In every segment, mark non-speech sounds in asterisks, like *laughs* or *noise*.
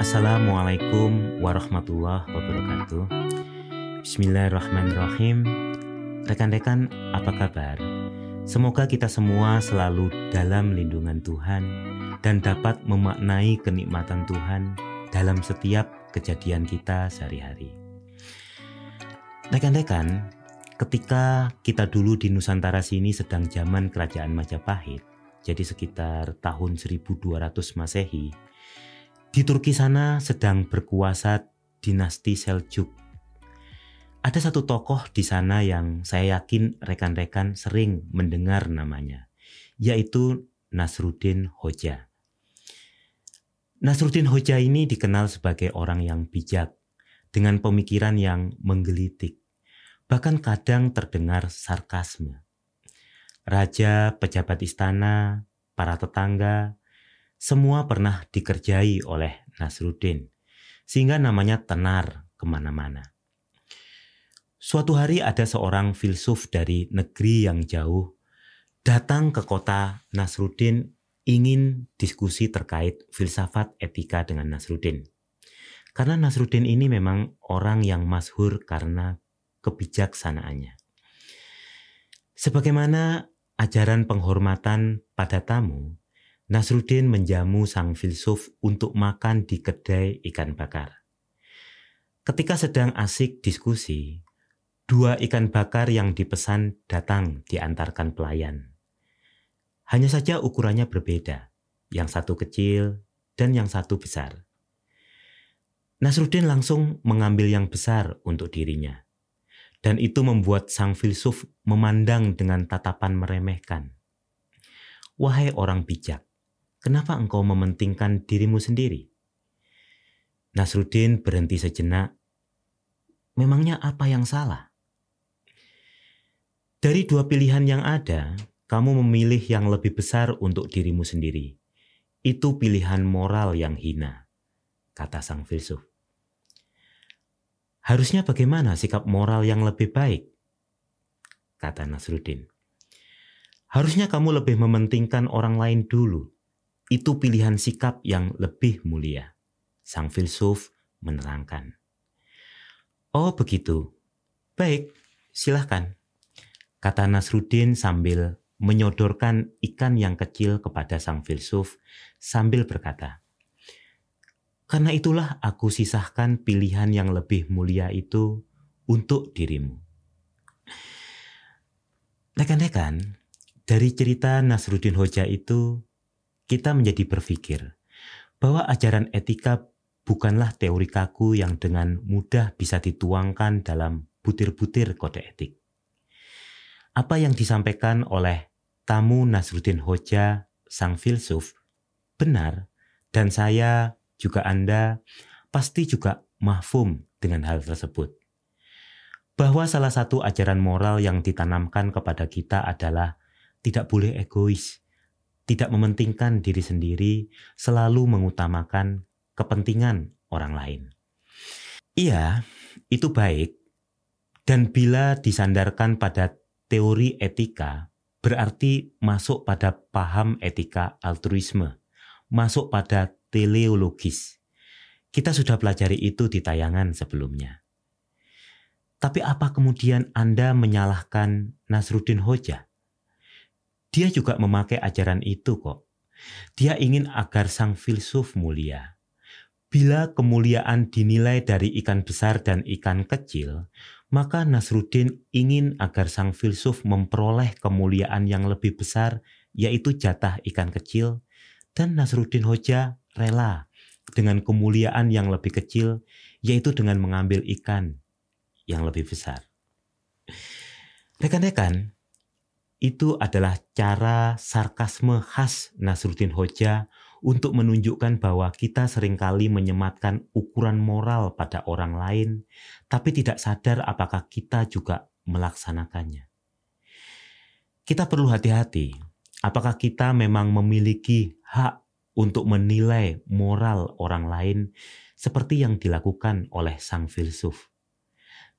Assalamualaikum warahmatullahi wabarakatuh. Bismillahirrahmanirrahim. Rekan-rekan, apa kabar? Semoga kita semua selalu dalam lindungan Tuhan dan dapat memaknai kenikmatan Tuhan dalam setiap kejadian kita sehari-hari. Rekan-rekan, ketika kita dulu di Nusantara sini sedang zaman kerajaan Majapahit, jadi sekitar tahun 1200 Masehi, di Turki sana sedang berkuasa dinasti Seljuk. Ada satu tokoh di sana yang saya yakin rekan-rekan sering mendengar namanya, yaitu Nasruddin Hoja. Nasruddin Hoja ini dikenal sebagai orang yang bijak, dengan pemikiran yang menggelitik, bahkan kadang terdengar sarkasme. Raja, pejabat istana, para tetangga, semua pernah dikerjai oleh Nasruddin, sehingga namanya tenar ke mana-mana. Suatu hari ada seorang filsuf dari negeri yang jauh datang ke kota Nasruddin ingin diskusi terkait filsafat etika dengan Nasruddin. Karena Nasruddin ini memang orang yang masyhur karena kebijaksanaannya. Sebagaimana ajaran penghormatan pada tamu, Nasruddin menjamu sang filsuf untuk makan di kedai ikan bakar. Ketika sedang asik diskusi, dua ikan bakar yang dipesan datang diantarkan pelayan. Hanya saja ukurannya berbeda, yang satu kecil dan yang satu besar. Nasruddin langsung mengambil yang besar untuk dirinya. Dan itu membuat sang filsuf memandang dengan tatapan meremehkan. Wahai orang bijak, Kenapa engkau mementingkan dirimu sendiri? Nasruddin berhenti sejenak. Memangnya apa yang salah? Dari dua pilihan yang ada, kamu memilih yang lebih besar untuk dirimu sendiri. Itu pilihan moral yang hina, kata sang filsuf. Harusnya bagaimana sikap moral yang lebih baik? Kata Nasruddin. Harusnya kamu lebih mementingkan orang lain dulu itu pilihan sikap yang lebih mulia. Sang filsuf menerangkan. Oh begitu. Baik, silahkan. Kata Nasruddin sambil menyodorkan ikan yang kecil kepada sang filsuf sambil berkata, Karena itulah aku sisahkan pilihan yang lebih mulia itu untuk dirimu. Rekan-rekan, dari cerita Nasruddin Hoja itu kita menjadi berpikir bahwa ajaran etika bukanlah teori kaku yang dengan mudah bisa dituangkan dalam butir-butir kode etik. Apa yang disampaikan oleh tamu Nasruddin Hoja, sang filsuf, benar dan saya juga Anda pasti juga mahfum dengan hal tersebut. Bahwa salah satu ajaran moral yang ditanamkan kepada kita adalah tidak boleh egois, tidak mementingkan diri sendiri, selalu mengutamakan kepentingan orang lain. Iya, itu baik. Dan bila disandarkan pada teori etika, berarti masuk pada paham etika altruisme, masuk pada teleologis. Kita sudah pelajari itu di tayangan sebelumnya. Tapi apa kemudian Anda menyalahkan Nasruddin Hoja? Dia juga memakai ajaran itu kok. Dia ingin agar sang filsuf mulia. Bila kemuliaan dinilai dari ikan besar dan ikan kecil, maka Nasruddin ingin agar sang filsuf memperoleh kemuliaan yang lebih besar, yaitu jatah ikan kecil, dan Nasruddin Hoja rela dengan kemuliaan yang lebih kecil, yaitu dengan mengambil ikan yang lebih besar. Rekan-rekan, itu adalah cara sarkasme khas Nasruddin Hoja untuk menunjukkan bahwa kita sering kali menyematkan ukuran moral pada orang lain, tapi tidak sadar apakah kita juga melaksanakannya. Kita perlu hati-hati, apakah kita memang memiliki hak untuk menilai moral orang lain seperti yang dilakukan oleh sang filsuf.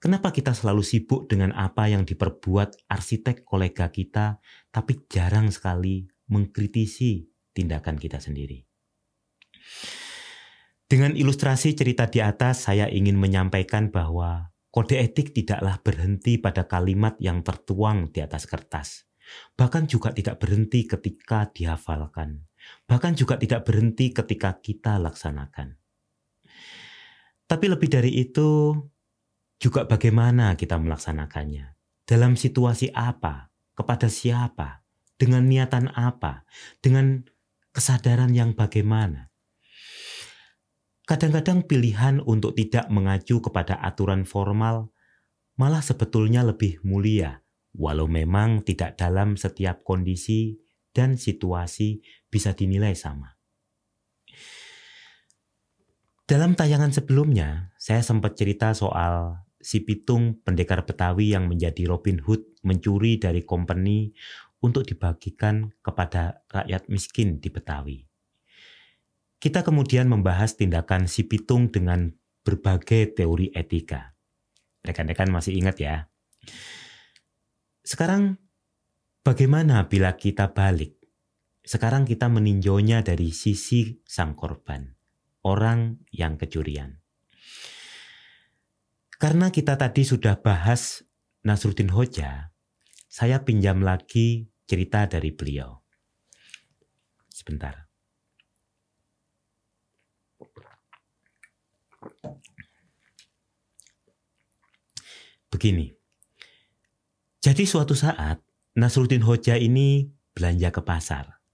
Kenapa kita selalu sibuk dengan apa yang diperbuat arsitek kolega kita, tapi jarang sekali mengkritisi tindakan kita sendiri? Dengan ilustrasi cerita di atas, saya ingin menyampaikan bahwa kode etik tidaklah berhenti pada kalimat yang tertuang di atas kertas. Bahkan juga tidak berhenti ketika dihafalkan. Bahkan juga tidak berhenti ketika kita laksanakan. Tapi lebih dari itu, juga bagaimana kita melaksanakannya. Dalam situasi apa, kepada siapa, dengan niatan apa, dengan kesadaran yang bagaimana. Kadang-kadang pilihan untuk tidak mengacu kepada aturan formal malah sebetulnya lebih mulia, walau memang tidak dalam setiap kondisi dan situasi bisa dinilai sama. Dalam tayangan sebelumnya, saya sempat cerita soal si Pitung pendekar Betawi yang menjadi Robin Hood mencuri dari company untuk dibagikan kepada rakyat miskin di Betawi. Kita kemudian membahas tindakan si Pitung dengan berbagai teori etika. Rekan-rekan masih ingat ya? Sekarang bagaimana bila kita balik? Sekarang kita meninjaunya dari sisi sang korban, orang yang kecurian. Karena kita tadi sudah bahas Nasruddin Hoja, saya pinjam lagi cerita dari beliau. Sebentar. Begini. Jadi suatu saat Nasruddin Hoja ini belanja ke pasar.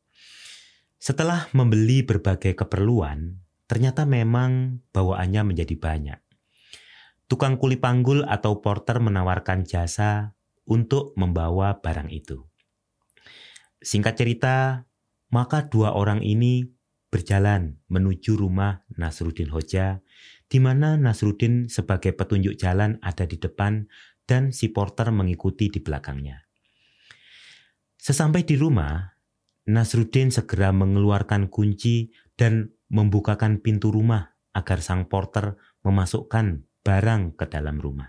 Setelah membeli berbagai keperluan, ternyata memang bawaannya menjadi banyak. Tukang kuli panggul atau porter menawarkan jasa untuk membawa barang itu. Singkat cerita, maka dua orang ini berjalan menuju rumah Nasruddin Hoja di mana Nasruddin sebagai petunjuk jalan ada di depan dan si porter mengikuti di belakangnya. Sesampai di rumah, Nasruddin segera mengeluarkan kunci dan membukakan pintu rumah agar sang porter memasukkan barang ke dalam rumah.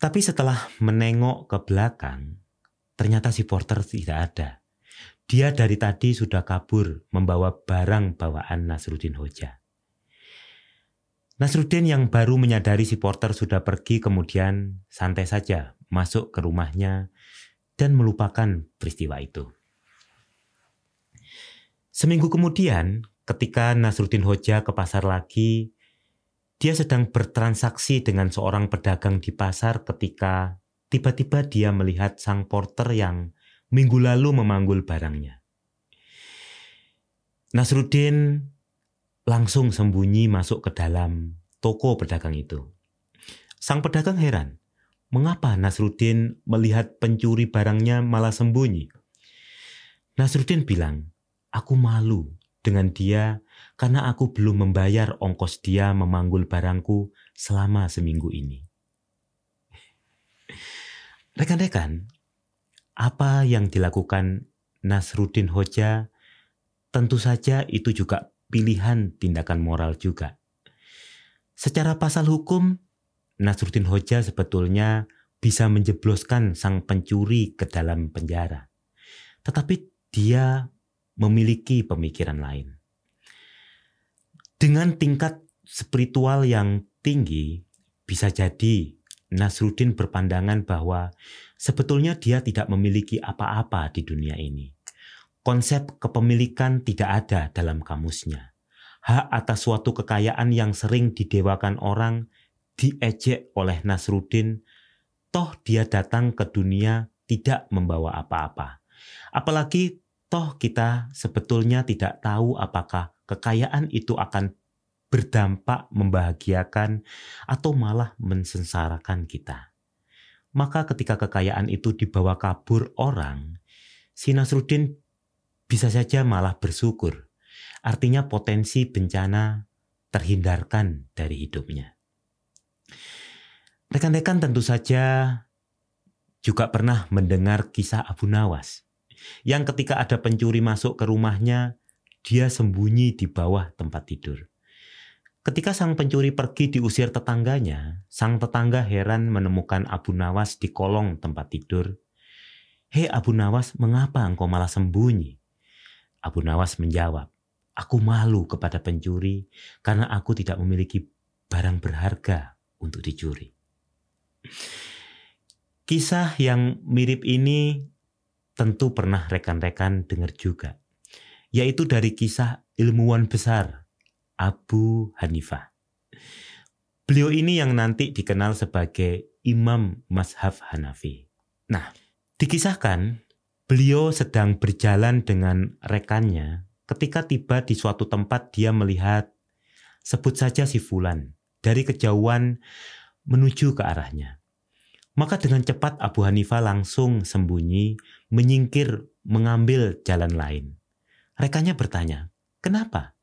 Tapi setelah menengok ke belakang, ternyata si porter tidak ada. Dia dari tadi sudah kabur membawa barang bawaan Nasruddin Hoja. Nasruddin yang baru menyadari si porter sudah pergi kemudian santai saja masuk ke rumahnya dan melupakan peristiwa itu. Seminggu kemudian, ketika Nasruddin Hoja ke pasar lagi, dia sedang bertransaksi dengan seorang pedagang di pasar ketika tiba-tiba dia melihat sang porter yang minggu lalu memanggul barangnya. Nasruddin langsung sembunyi masuk ke dalam toko pedagang itu. Sang pedagang heran, mengapa Nasruddin melihat pencuri barangnya malah sembunyi? Nasruddin bilang, aku malu dengan dia karena aku belum membayar ongkos dia memanggul barangku selama seminggu ini. *laughs* Rekan-rekan, apa yang dilakukan Nasruddin Hoja tentu saja itu juga pilihan tindakan moral juga. Secara pasal hukum, Nasruddin Hoja sebetulnya bisa menjebloskan sang pencuri ke dalam penjara. Tetapi dia memiliki pemikiran lain. Dengan tingkat spiritual yang tinggi, bisa jadi Nasruddin berpandangan bahwa sebetulnya dia tidak memiliki apa-apa di dunia ini. Konsep kepemilikan tidak ada dalam kamusnya. Hak atas suatu kekayaan yang sering didewakan orang diejek oleh Nasruddin, toh dia datang ke dunia tidak membawa apa-apa. Apalagi toh kita sebetulnya tidak tahu apakah kekayaan itu akan berdampak membahagiakan atau malah mensensarakan kita. Maka ketika kekayaan itu dibawa kabur orang, si Nasruddin bisa saja malah bersyukur. Artinya potensi bencana terhindarkan dari hidupnya. Rekan-rekan tentu saja juga pernah mendengar kisah Abu Nawas yang ketika ada pencuri masuk ke rumahnya, dia sembunyi di bawah tempat tidur. Ketika sang pencuri pergi diusir tetangganya, sang tetangga heran menemukan Abu Nawas di kolong tempat tidur. Hei Abu Nawas, mengapa engkau malah sembunyi? Abu Nawas menjawab, Aku malu kepada pencuri karena aku tidak memiliki barang berharga untuk dicuri. Kisah yang mirip ini tentu pernah rekan-rekan dengar juga, yaitu dari kisah ilmuwan besar Abu Hanifah. Beliau ini yang nanti dikenal sebagai Imam Mazhab Hanafi. Nah, dikisahkan beliau sedang berjalan dengan rekannya Ketika tiba di suatu tempat dia melihat sebut saja si Fulan dari kejauhan menuju ke arahnya. Maka dengan cepat Abu Hanifah langsung sembunyi, menyingkir, mengambil jalan lain. Rekannya bertanya, "Kenapa?"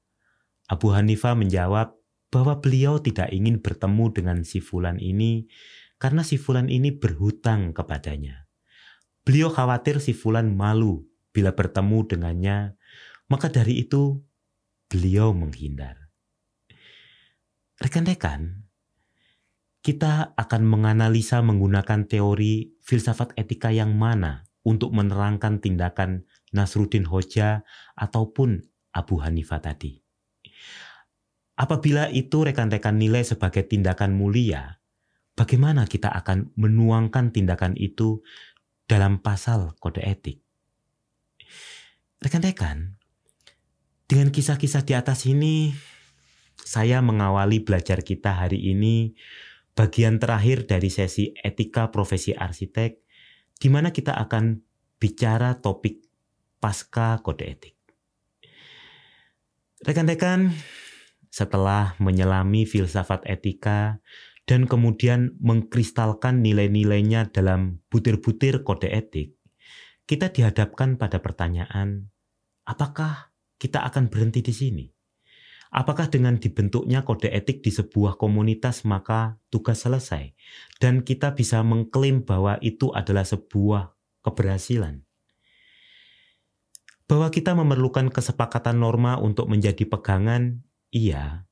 Abu Hanifah menjawab bahwa beliau tidak ingin bertemu dengan si Fulan ini karena si Fulan ini berhutang kepadanya. Beliau khawatir si Fulan malu bila bertemu dengannya maka dari itu, beliau menghindar. Rekan-rekan, kita akan menganalisa menggunakan teori filsafat etika yang mana untuk menerangkan tindakan Nasruddin Hoja ataupun Abu Hanifah tadi. Apabila itu rekan-rekan nilai sebagai tindakan mulia, bagaimana kita akan menuangkan tindakan itu dalam pasal kode etik? Rekan-rekan, dengan kisah-kisah di atas ini, saya mengawali belajar kita hari ini bagian terakhir dari sesi etika profesi arsitek, di mana kita akan bicara topik pasca kode etik. Rekan-rekan, setelah menyelami filsafat etika dan kemudian mengkristalkan nilai-nilainya dalam butir-butir kode etik, kita dihadapkan pada pertanyaan, apakah kita akan berhenti di sini? Apakah dengan dibentuknya kode etik di sebuah komunitas maka tugas selesai dan kita bisa mengklaim bahwa itu adalah sebuah keberhasilan? Bahwa kita memerlukan kesepakatan norma untuk menjadi pegangan, iya.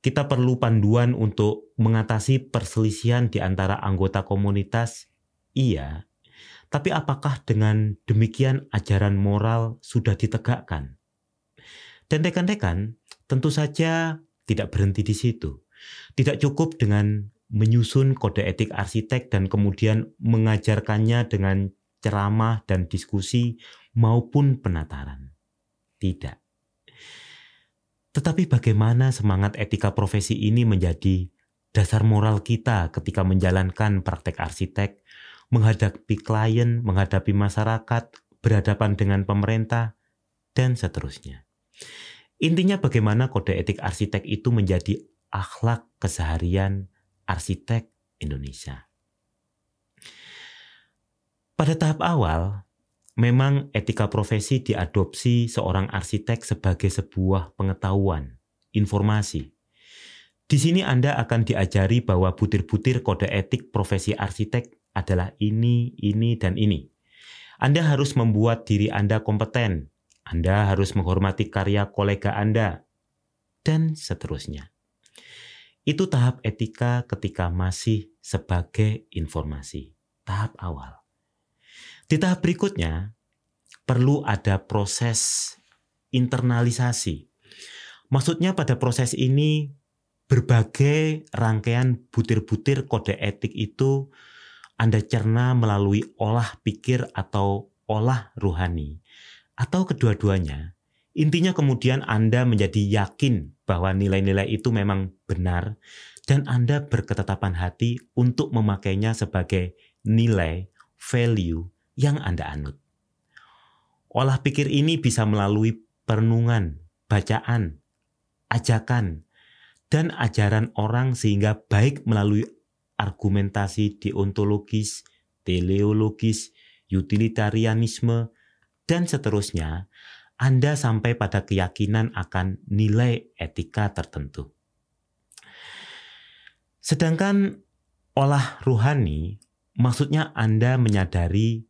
Kita perlu panduan untuk mengatasi perselisihan di antara anggota komunitas, iya. Tapi apakah dengan demikian ajaran moral sudah ditegakkan? Dan rekan-rekan tentu saja tidak berhenti di situ. Tidak cukup dengan menyusun kode etik arsitek dan kemudian mengajarkannya dengan ceramah dan diskusi maupun penataran. Tidak. Tetapi bagaimana semangat etika profesi ini menjadi dasar moral kita ketika menjalankan praktek arsitek, menghadapi klien, menghadapi masyarakat, berhadapan dengan pemerintah, dan seterusnya. Intinya bagaimana kode etik arsitek itu menjadi akhlak keseharian arsitek Indonesia. Pada tahap awal, memang etika profesi diadopsi seorang arsitek sebagai sebuah pengetahuan, informasi. Di sini Anda akan diajari bahwa butir-butir kode etik profesi arsitek adalah ini, ini, dan ini. Anda harus membuat diri Anda kompeten anda harus menghormati karya kolega Anda, dan seterusnya. Itu tahap etika ketika masih sebagai informasi, tahap awal. Di tahap berikutnya, perlu ada proses internalisasi. Maksudnya pada proses ini berbagai rangkaian butir-butir kode etik itu Anda cerna melalui olah pikir atau olah ruhani atau kedua-duanya. Intinya kemudian Anda menjadi yakin bahwa nilai-nilai itu memang benar dan Anda berketetapan hati untuk memakainya sebagai nilai, value yang Anda anut. Olah pikir ini bisa melalui perenungan, bacaan, ajakan, dan ajaran orang sehingga baik melalui argumentasi deontologis, teleologis, utilitarianisme, dan seterusnya, Anda sampai pada keyakinan akan nilai etika tertentu. Sedangkan olah ruhani, maksudnya Anda menyadari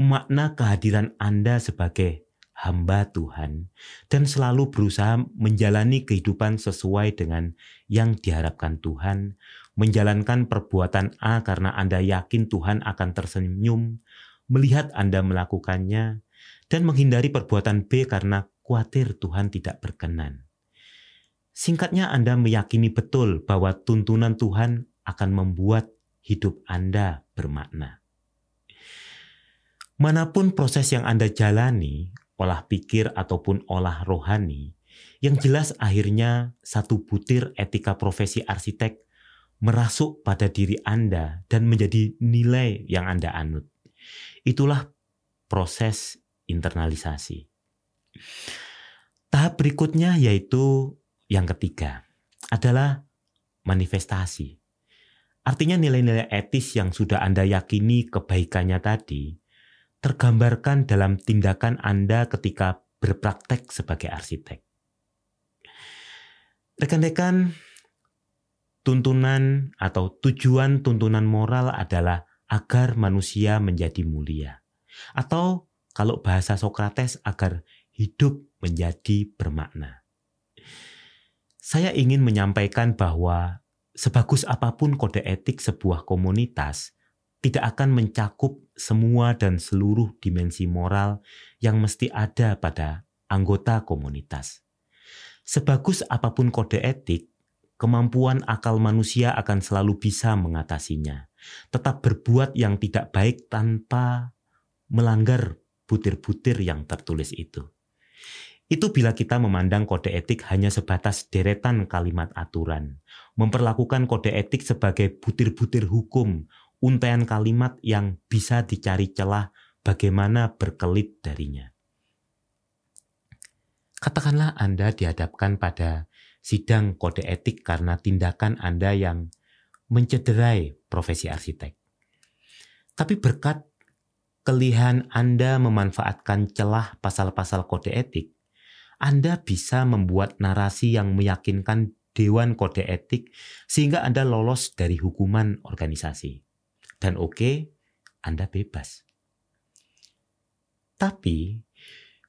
makna kehadiran Anda sebagai hamba Tuhan dan selalu berusaha menjalani kehidupan sesuai dengan yang diharapkan Tuhan, menjalankan perbuatan A karena Anda yakin Tuhan akan tersenyum, melihat Anda melakukannya, dan menghindari perbuatan B karena khawatir Tuhan tidak berkenan. Singkatnya Anda meyakini betul bahwa tuntunan Tuhan akan membuat hidup Anda bermakna. Mana pun proses yang Anda jalani, olah pikir ataupun olah rohani, yang jelas akhirnya satu butir etika profesi arsitek merasuk pada diri Anda dan menjadi nilai yang Anda anut. Itulah proses internalisasi. Tahap berikutnya yaitu yang ketiga adalah manifestasi. Artinya nilai-nilai etis yang sudah Anda yakini kebaikannya tadi tergambarkan dalam tindakan Anda ketika berpraktek sebagai arsitek. Rekan-rekan, tuntunan atau tujuan tuntunan moral adalah agar manusia menjadi mulia. Atau kalau bahasa Sokrates agar hidup menjadi bermakna. Saya ingin menyampaikan bahwa sebagus apa pun kode etik sebuah komunitas, tidak akan mencakup semua dan seluruh dimensi moral yang mesti ada pada anggota komunitas. Sebagus apa pun kode etik, kemampuan akal manusia akan selalu bisa mengatasinya. Tetap berbuat yang tidak baik tanpa melanggar butir-butir yang tertulis itu. Itu bila kita memandang kode etik hanya sebatas deretan kalimat aturan, memperlakukan kode etik sebagai butir-butir hukum, untaian kalimat yang bisa dicari celah bagaimana berkelit darinya. Katakanlah Anda dihadapkan pada sidang kode etik karena tindakan Anda yang mencederai profesi arsitek. Tapi berkat kelihan Anda memanfaatkan celah pasal-pasal kode etik, Anda bisa membuat narasi yang meyakinkan Dewan Kode Etik sehingga Anda lolos dari hukuman organisasi. Dan oke, okay, Anda bebas. Tapi,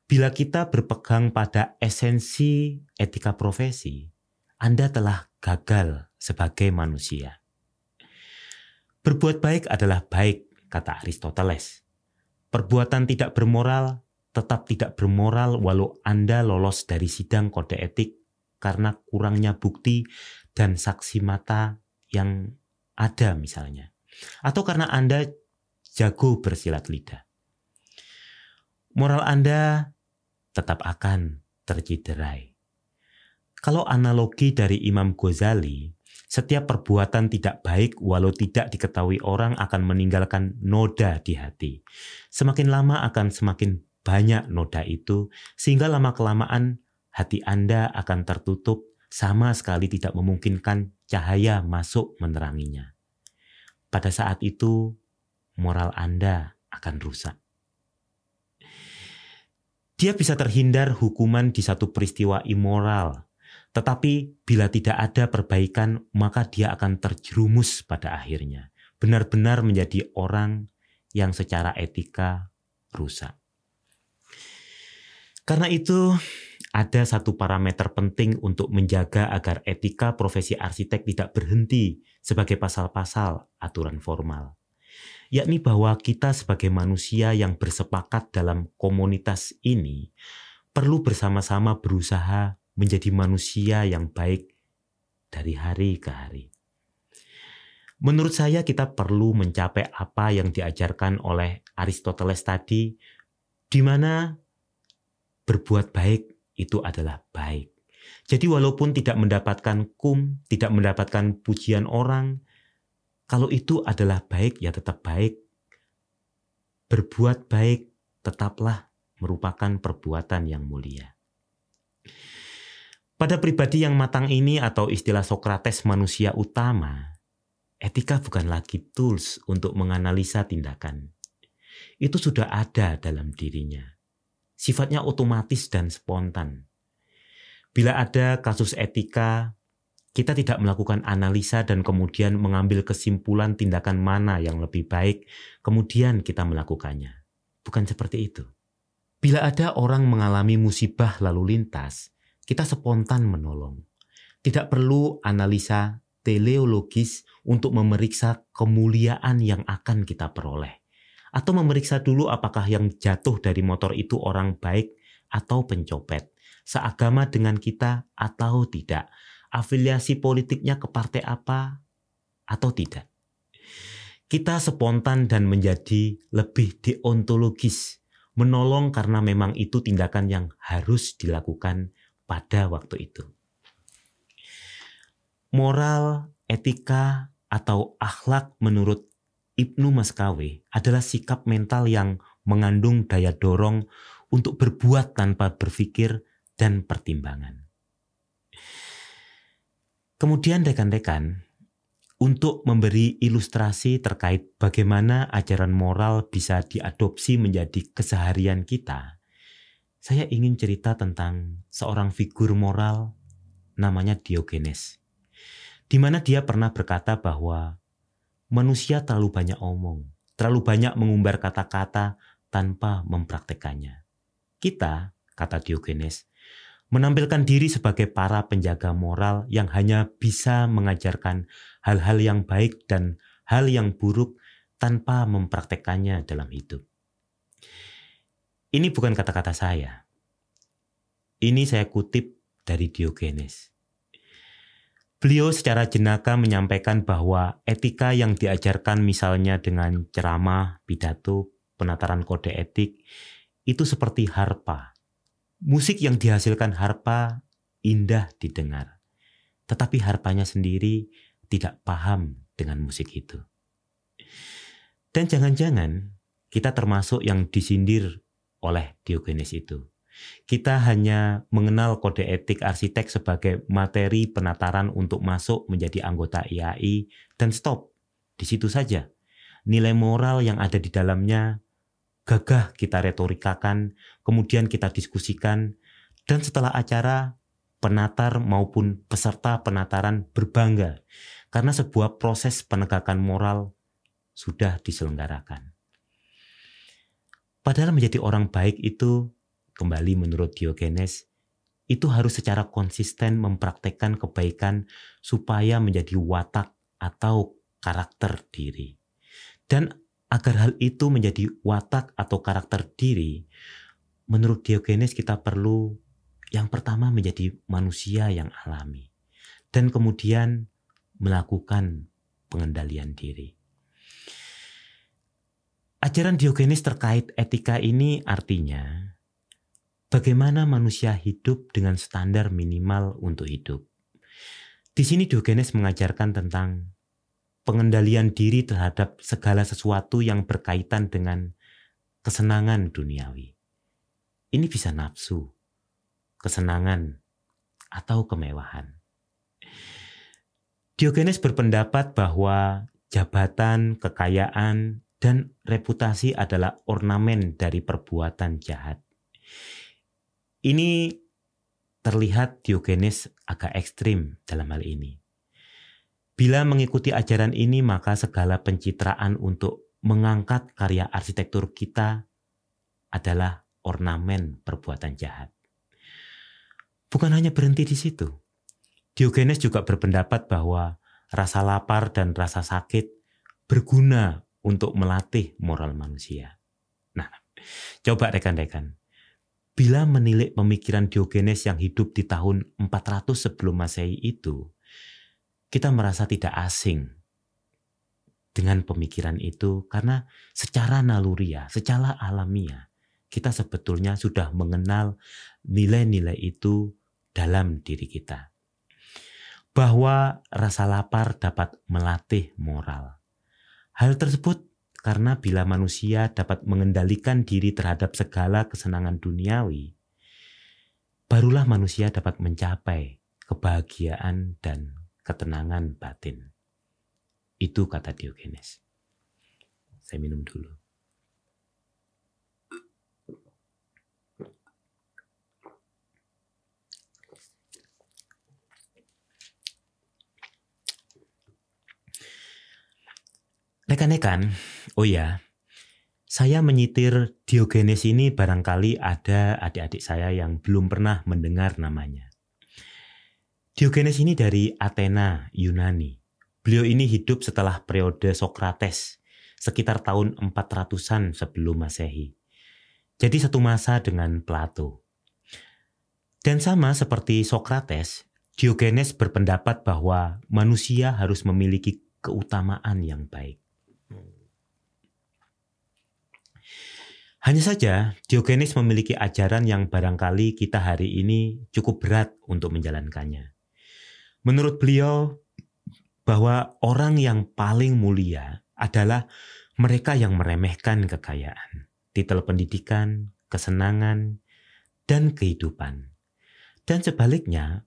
bila kita berpegang pada esensi etika profesi, Anda telah gagal sebagai manusia. Berbuat baik adalah baik, kata Aristoteles. Perbuatan tidak bermoral tetap tidak bermoral walau Anda lolos dari sidang kode etik karena kurangnya bukti dan saksi mata yang ada misalnya. Atau karena Anda jago bersilat lidah. Moral Anda tetap akan terciderai. Kalau analogi dari Imam Ghazali, setiap perbuatan tidak baik walau tidak diketahui orang akan meninggalkan noda di hati. Semakin lama akan semakin banyak noda itu sehingga lama-kelamaan hati Anda akan tertutup sama sekali tidak memungkinkan cahaya masuk meneranginya. Pada saat itu moral Anda akan rusak. Dia bisa terhindar hukuman di satu peristiwa immoral tetapi bila tidak ada perbaikan, maka dia akan terjerumus pada akhirnya. Benar-benar menjadi orang yang secara etika rusak. Karena itu, ada satu parameter penting untuk menjaga agar etika profesi arsitek tidak berhenti sebagai pasal-pasal aturan formal, yakni bahwa kita sebagai manusia yang bersepakat dalam komunitas ini perlu bersama-sama berusaha menjadi manusia yang baik dari hari ke hari. Menurut saya kita perlu mencapai apa yang diajarkan oleh Aristoteles tadi, di mana berbuat baik itu adalah baik. Jadi walaupun tidak mendapatkan kum, tidak mendapatkan pujian orang, kalau itu adalah baik ya tetap baik. Berbuat baik tetaplah merupakan perbuatan yang mulia. Pada pribadi yang matang ini atau istilah Sokrates manusia utama, etika bukan lagi tools untuk menganalisa tindakan. Itu sudah ada dalam dirinya. Sifatnya otomatis dan spontan. Bila ada kasus etika, kita tidak melakukan analisa dan kemudian mengambil kesimpulan tindakan mana yang lebih baik, kemudian kita melakukannya. Bukan seperti itu. Bila ada orang mengalami musibah lalu lintas, kita spontan menolong. Tidak perlu analisa teleologis untuk memeriksa kemuliaan yang akan kita peroleh. Atau memeriksa dulu apakah yang jatuh dari motor itu orang baik atau pencopet. seagama dengan kita atau tidak, afiliasi politiknya ke partai apa atau tidak. Kita spontan dan menjadi lebih deontologis, menolong karena memang itu tindakan yang harus dilakukan pada waktu itu. Moral, etika, atau akhlak menurut Ibnu Maskawi adalah sikap mental yang mengandung daya dorong untuk berbuat tanpa berpikir dan pertimbangan. Kemudian rekan-rekan, untuk memberi ilustrasi terkait bagaimana ajaran moral bisa diadopsi menjadi keseharian kita, saya ingin cerita tentang seorang figur moral namanya Diogenes di mana dia pernah berkata bahwa manusia terlalu banyak omong, terlalu banyak mengumbar kata-kata tanpa mempraktekannya. Kita, kata Diogenes, menampilkan diri sebagai para penjaga moral yang hanya bisa mengajarkan hal-hal yang baik dan hal yang buruk tanpa mempraktekannya dalam hidup. Ini bukan kata-kata saya. Ini saya kutip dari Diogenes. Beliau secara jenaka menyampaikan bahwa etika yang diajarkan misalnya dengan ceramah, pidato, penataran kode etik, itu seperti harpa. Musik yang dihasilkan harpa indah didengar. Tetapi harpanya sendiri tidak paham dengan musik itu. Dan jangan-jangan kita termasuk yang disindir oleh Diogenes itu. Kita hanya mengenal kode etik arsitek sebagai materi penataran untuk masuk menjadi anggota IAI dan stop. Di situ saja. Nilai moral yang ada di dalamnya gagah kita retorikakan, kemudian kita diskusikan, dan setelah acara, penatar maupun peserta penataran berbangga karena sebuah proses penegakan moral sudah diselenggarakan. Padahal menjadi orang baik itu kembali menurut Diogenes, itu harus secara konsisten mempraktekkan kebaikan supaya menjadi watak atau karakter diri. Dan agar hal itu menjadi watak atau karakter diri, menurut Diogenes kita perlu yang pertama menjadi manusia yang alami. Dan kemudian melakukan pengendalian diri. Ajaran Diogenes terkait etika ini artinya bagaimana manusia hidup dengan standar minimal untuk hidup. Di sini Diogenes mengajarkan tentang pengendalian diri terhadap segala sesuatu yang berkaitan dengan kesenangan duniawi. Ini bisa nafsu, kesenangan, atau kemewahan. Diogenes berpendapat bahwa jabatan, kekayaan, dan reputasi adalah ornamen dari perbuatan jahat. Ini terlihat Diogenes agak ekstrim dalam hal ini. Bila mengikuti ajaran ini, maka segala pencitraan untuk mengangkat karya arsitektur kita adalah ornamen perbuatan jahat. Bukan hanya berhenti di situ. Diogenes juga berpendapat bahwa rasa lapar dan rasa sakit berguna untuk melatih moral manusia. Nah, coba rekan-rekan, Bila menilik pemikiran Diogenes yang hidup di tahun 400 sebelum Masehi itu, kita merasa tidak asing dengan pemikiran itu karena secara naluria, secara alamiah, kita sebetulnya sudah mengenal nilai-nilai itu dalam diri kita. Bahwa rasa lapar dapat melatih moral. Hal tersebut karena bila manusia dapat mengendalikan diri terhadap segala kesenangan duniawi, barulah manusia dapat mencapai kebahagiaan dan ketenangan batin. Itu kata Diogenes. Saya minum dulu. Rekan-rekan, oh ya, saya menyitir Diogenes ini barangkali ada adik-adik saya yang belum pernah mendengar namanya. Diogenes ini dari Athena, Yunani. Beliau ini hidup setelah periode Sokrates, sekitar tahun 400-an sebelum Masehi. Jadi satu masa dengan Plato. Dan sama seperti Sokrates, Diogenes berpendapat bahwa manusia harus memiliki keutamaan yang baik. Hanya saja, Diogenes memiliki ajaran yang barangkali kita hari ini cukup berat untuk menjalankannya. Menurut beliau, bahwa orang yang paling mulia adalah mereka yang meremehkan kekayaan, titel pendidikan, kesenangan, dan kehidupan. Dan sebaliknya,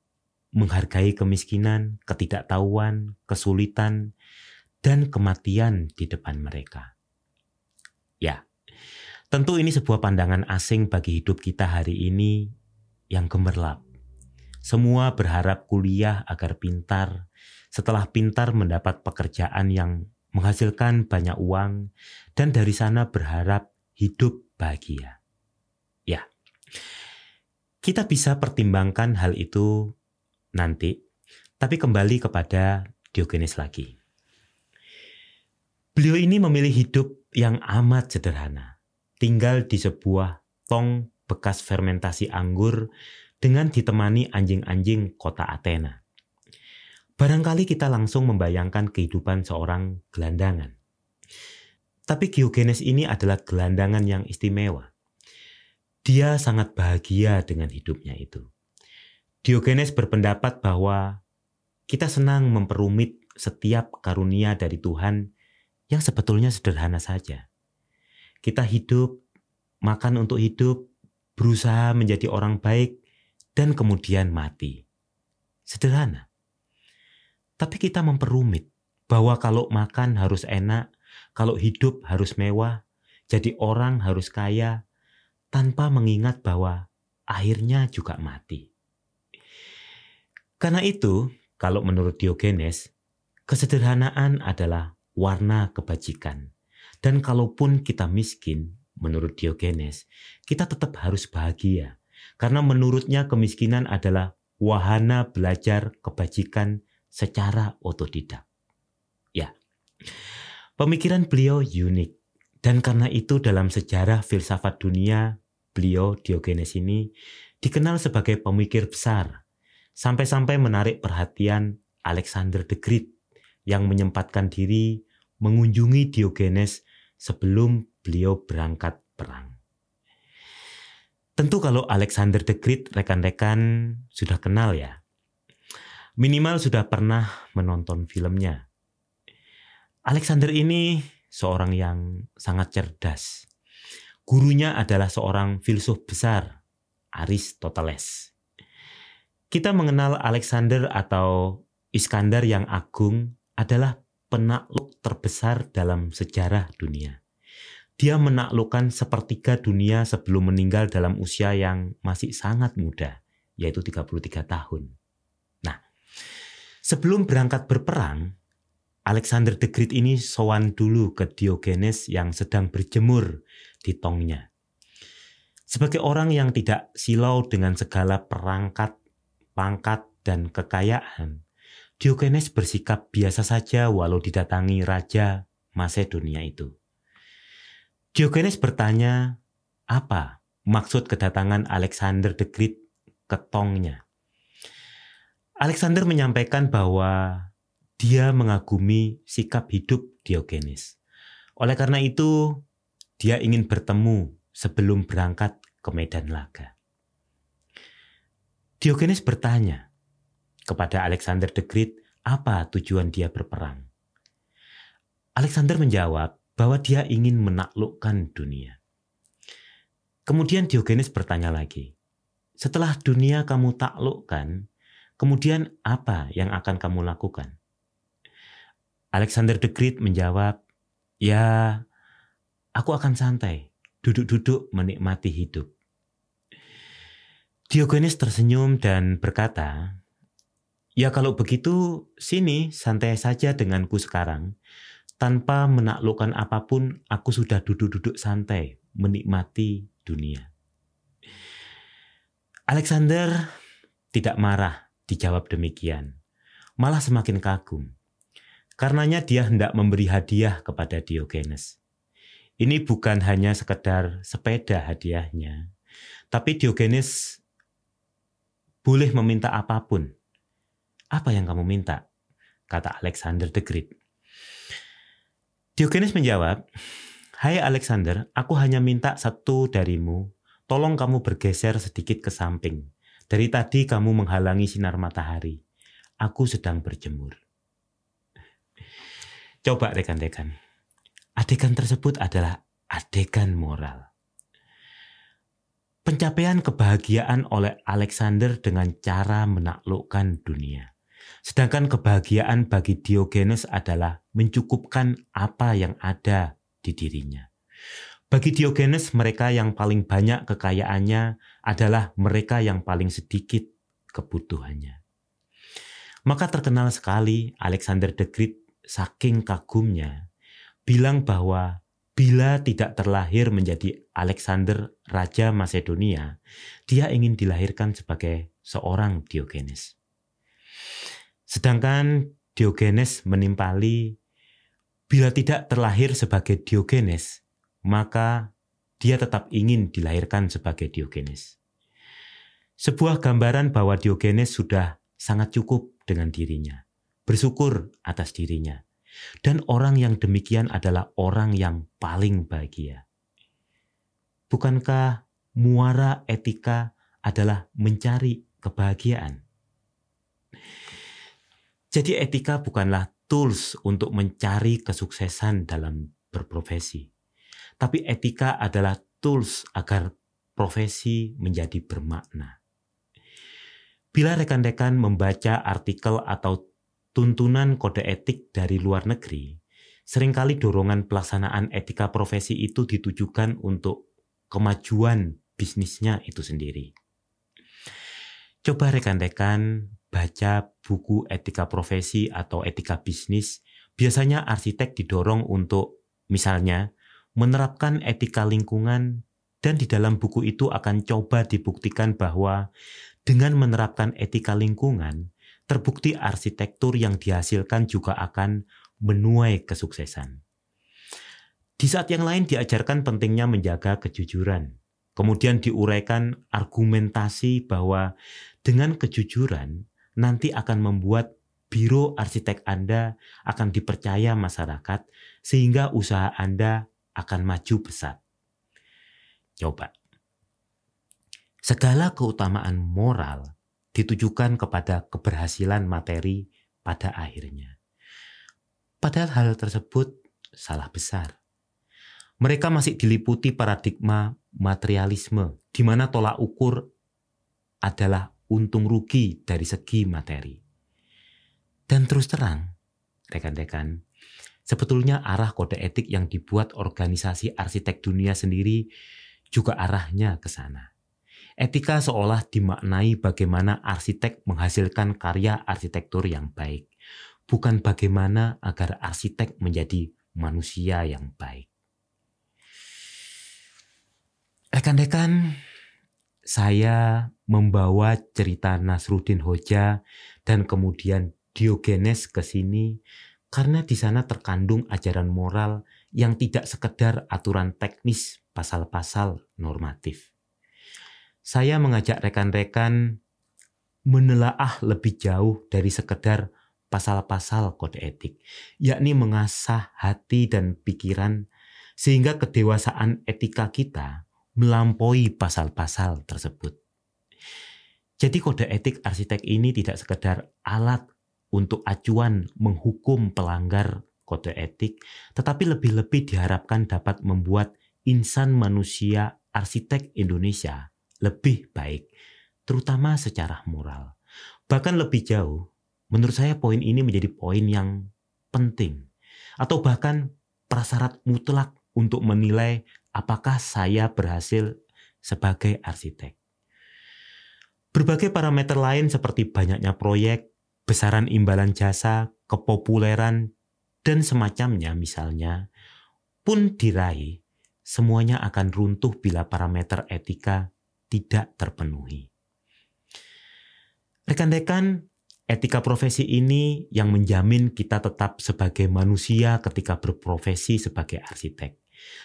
menghargai kemiskinan, ketidaktahuan, kesulitan, dan kematian di depan mereka. Ya, tentu ini sebuah pandangan asing bagi hidup kita hari ini yang gemerlap. Semua berharap kuliah agar pintar, setelah pintar mendapat pekerjaan yang menghasilkan banyak uang, dan dari sana berharap hidup bahagia. Ya, kita bisa pertimbangkan hal itu nanti, tapi kembali kepada Diogenes lagi. Beliau ini memilih hidup yang amat sederhana, tinggal di sebuah tong bekas fermentasi anggur dengan ditemani anjing-anjing kota Athena. Barangkali kita langsung membayangkan kehidupan seorang gelandangan. Tapi Diogenes ini adalah gelandangan yang istimewa. Dia sangat bahagia dengan hidupnya itu. Diogenes berpendapat bahwa kita senang memperumit setiap karunia dari Tuhan yang sebetulnya sederhana saja. Kita hidup, makan untuk hidup, berusaha menjadi orang baik, dan kemudian mati. Sederhana. Tapi kita memperumit bahwa kalau makan harus enak, kalau hidup harus mewah, jadi orang harus kaya, tanpa mengingat bahwa akhirnya juga mati. Karena itu, kalau menurut Diogenes, kesederhanaan adalah warna kebajikan. Dan kalaupun kita miskin, menurut Diogenes, kita tetap harus bahagia. Karena menurutnya kemiskinan adalah wahana belajar kebajikan secara otodidak. Ya, pemikiran beliau unik dan karena itu dalam sejarah filsafat dunia, beliau Diogenes ini dikenal sebagai pemikir besar, sampai-sampai menarik perhatian Alexander the Great yang menyempatkan diri mengunjungi Diogenes sebelum beliau berangkat perang. Tentu kalau Alexander the Great rekan-rekan sudah kenal ya. Minimal sudah pernah menonton filmnya. Alexander ini seorang yang sangat cerdas. Gurunya adalah seorang filsuf besar, Aristoteles. Kita mengenal Alexander atau Iskandar yang agung adalah penakluk terbesar dalam sejarah dunia. Dia menaklukkan sepertiga dunia sebelum meninggal dalam usia yang masih sangat muda, yaitu 33 tahun. Sebelum berangkat berperang, Alexander the Great ini sowan dulu ke Diogenes yang sedang berjemur di tongnya. Sebagai orang yang tidak silau dengan segala perangkat, pangkat, dan kekayaan, Diogenes bersikap biasa saja walau didatangi raja Macedonia itu. Diogenes bertanya, apa maksud kedatangan Alexander the Great ke tongnya? Alexander menyampaikan bahwa dia mengagumi sikap hidup Diogenes. Oleh karena itu, dia ingin bertemu sebelum berangkat ke medan laga. Diogenes bertanya kepada Alexander the Great apa tujuan dia berperang. Alexander menjawab bahwa dia ingin menaklukkan dunia. Kemudian Diogenes bertanya lagi, setelah dunia kamu taklukkan, Kemudian apa yang akan kamu lakukan? Alexander the Great menjawab, ya aku akan santai, duduk-duduk menikmati hidup. Diogenes tersenyum dan berkata, Ya kalau begitu, sini santai saja denganku sekarang. Tanpa menaklukkan apa pun, aku sudah duduk-duduk santai, menikmati dunia. Alexander tidak marah dijawab demikian, malah semakin kagum. Karenanya dia hendak memberi hadiah kepada Diogenes. Ini bukan hanya sekedar sepeda hadiahnya, tapi Diogenes boleh meminta apa pun. Apa yang kamu minta? Kata Alexander the Great. Diogenes menjawab, Hai Alexander, aku hanya minta satu darimu. Tolong kamu bergeser sedikit ke samping. Dari tadi kamu menghalangi sinar matahari. Aku sedang berjemur. Coba rekan-rekan. Adegan tersebut adalah adegan moral. Pencapaian kebahagiaan oleh Alexander dengan cara menaklukkan dunia. Sedangkan kebahagiaan bagi Diogenes adalah mencukupkan apa yang ada di dirinya. Bagi Diogenes, mereka yang paling banyak kekayaannya adalah mereka yang paling sedikit kebutuhannya. Maka terkenal sekali Alexander the Great saking kagumnya bilang bahwa bila tidak terlahir menjadi Alexander Raja Macedonia, dia ingin dilahirkan sebagai seorang Diogenes. Sedangkan Diogenes menimpali Bila tidak terlahir sebagai Diogenes, maka dia tetap ingin dilahirkan sebagai Diogenes. Sebuah gambaran bahwa Diogenes sudah sangat cukup dengan dirinya, bersyukur atas dirinya, dan orang yang demikian adalah orang yang paling bahagia. Bukankah muara etika adalah mencari kebahagiaan? Jadi, etika bukanlah tools untuk mencari kesuksesan dalam berprofesi. Tapi etika adalah tools agar profesi menjadi bermakna. Bila rekan-rekan membaca artikel atau tuntunan kode etik dari luar negeri, sering kali dorongan pelaksanaan etika profesi itu ditujukan untuk kemajuan bisnisnya itu sendiri. Coba rekan-rekan baca buku etika profesi atau etika bisnis, biasanya arsitek didorong untuk misalnya menerapkan etika lingkungan dan di dalam buku itu akan coba dibuktikan bahwa dengan menerapkan etika lingkungan, terbukti arsitektur yang dihasilkan juga akan menuai kesuksesan. Di saat yang lain diajarkan pentingnya menjaga kejujuran. Kemudian diuraikan argumentasi bahwa dengan kejujuran nanti akan membuat biro arsitek Anda akan dipercaya masyarakat sehingga usaha Anda akan maju pesat. Coba. Segala keutamaan moral ditujukan kepada keberhasilan materi pada akhirnya. Padahal hal tersebut salah besar. Mereka masih diliputi paradigma materialisme di mana tolak ukur adalah untung rugi dari segi materi. Dan terus terang, rekan-rekan, sebetulnya arah kode etik yang dibuat organisasi arsitek dunia sendiri juga arahnya ke sana. Etika seolah dimaknai bagaimana arsitek menghasilkan karya arsitektur yang baik, bukan bagaimana agar arsitek menjadi manusia yang baik. Rekan-rekan, saya membawa cerita Nasruddin Hoja dan kemudian Diogenes ke sini karena di sana terkandung ajaran moral yang tidak sekedar aturan teknis pasal-pasal normatif. Saya mengajak rekan-rekan menelaah lebih jauh dari sekedar pasal-pasal kode etik, yakni mengasah hati dan pikiran sehingga kedewasaan etika kita melampaui pasal-pasal tersebut. Jadi kode etik arsitek ini tidak sekedar alat untuk acuan menghukum pelanggar kode etik, tetapi lebih-lebih diharapkan dapat membuat insan manusia arsitek Indonesia lebih baik, terutama secara moral. Bahkan lebih jauh, menurut saya poin ini menjadi poin yang penting, atau bahkan prasyarat mutlak untuk menilai apakah saya berhasil sebagai arsitek. Berbagai parameter lain seperti banyaknya proyek, besaran imbalan jasa, kepopuleran, dan semacamnya misalnya, pun diraih, semuanya akan runtuh bila parameter etika tidak terpenuhi. Rekan-rekan, etika profesi ini yang menjamin kita tetap sebagai manusia ketika berprofesi sebagai arsitek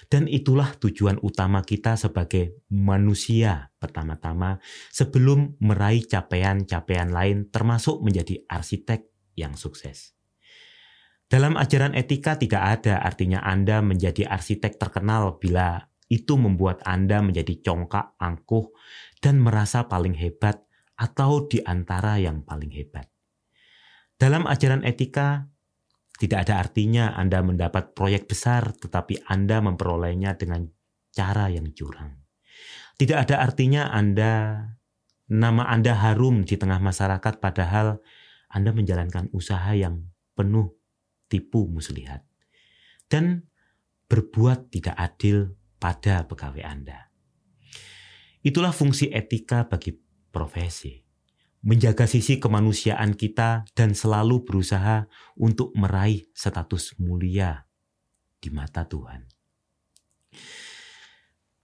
Dan itulah tujuan utama kita sebagai manusia pertama-tama sebelum meraih capaian-capaian lain termasuk menjadi arsitek yang sukses. Dalam ajaran etika tidak ada artinya Anda menjadi arsitek terkenal bila itu membuat Anda menjadi congkak, angkuh, dan merasa paling hebat atau di antara yang paling hebat. Dalam ajaran etika, tidak ada artinya Anda mendapat proyek besar tetapi Anda memperolehnya dengan cara yang curang. Tidak ada artinya Anda nama Anda harum di tengah masyarakat padahal Anda menjalankan usaha yang penuh tipu muslihat dan berbuat tidak adil pada pegawai Anda. Itulah fungsi etika bagi profesi menjaga sisi kemanusiaan kita dan selalu berusaha untuk meraih status mulia di mata Tuhan.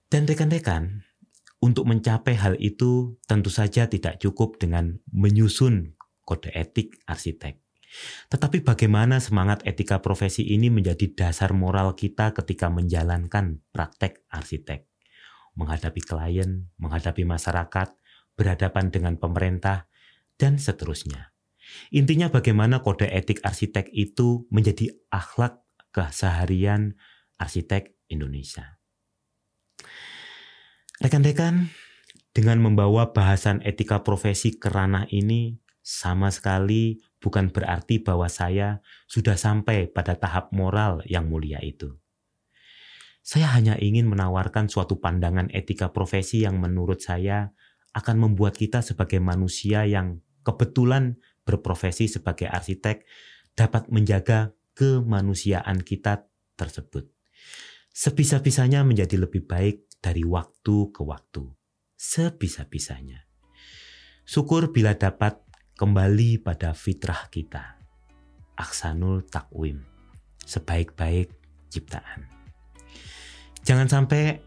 Dan rekan-rekan, untuk mencapai hal itu tentu saja tidak cukup dengan menyusun kode etik arsitek. Tetapi bagaimana semangat etika profesi ini menjadi dasar moral kita ketika menjalankan praktek arsitek. Menghadapi klien, menghadapi masyarakat, berhadapan dengan pemerintah, dan seterusnya. Intinya bagaimana kode etik arsitek itu menjadi akhlak keseharian arsitek Indonesia. Rekan-rekan, dengan membawa bahasan etika profesi ke ranah ini sama sekali bukan berarti bahwa saya sudah sampai pada tahap moral yang mulia itu. Saya hanya ingin menawarkan suatu pandangan etika profesi yang menurut saya akan membuat kita sebagai manusia yang kebetulan berprofesi sebagai arsitek dapat menjaga kemanusiaan kita tersebut. Sebisa-bisanya menjadi lebih baik dari waktu ke waktu. Sebisa-bisanya. Syukur bila dapat kembali pada fitrah kita. Aksanul takwim. Sebaik-baik ciptaan. Jangan sampai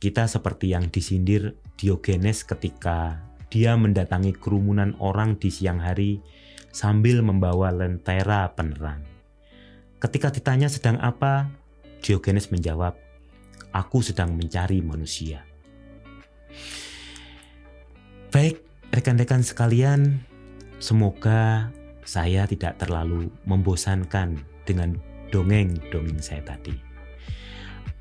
kita seperti yang disindir Diogenes ketika dia mendatangi kerumunan orang di siang hari sambil membawa lentera penerang. Ketika ditanya sedang apa, Diogenes menjawab, "Aku sedang mencari manusia." Baik, rekan-rekan sekalian, semoga saya tidak terlalu membosankan dengan dongeng-dongeng saya tadi.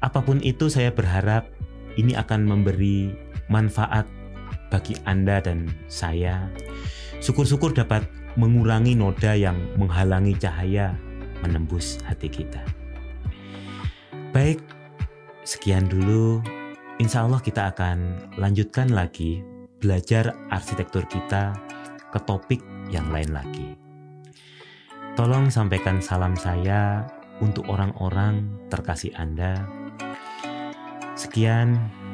Apa pun itu, saya berharap ini akan memberi manfaat bagi Anda dan saya. Syukur-syukur dapat mengurangi noda yang menghalangi cahaya menembus hati kita. Baik, sekian dulu. Insya Allah kita akan lanjutkan lagi belajar arsitektur kita ke topik yang lain lagi. Tolong sampaikan salam saya untuk orang-orang terkasih Anda. Sekian,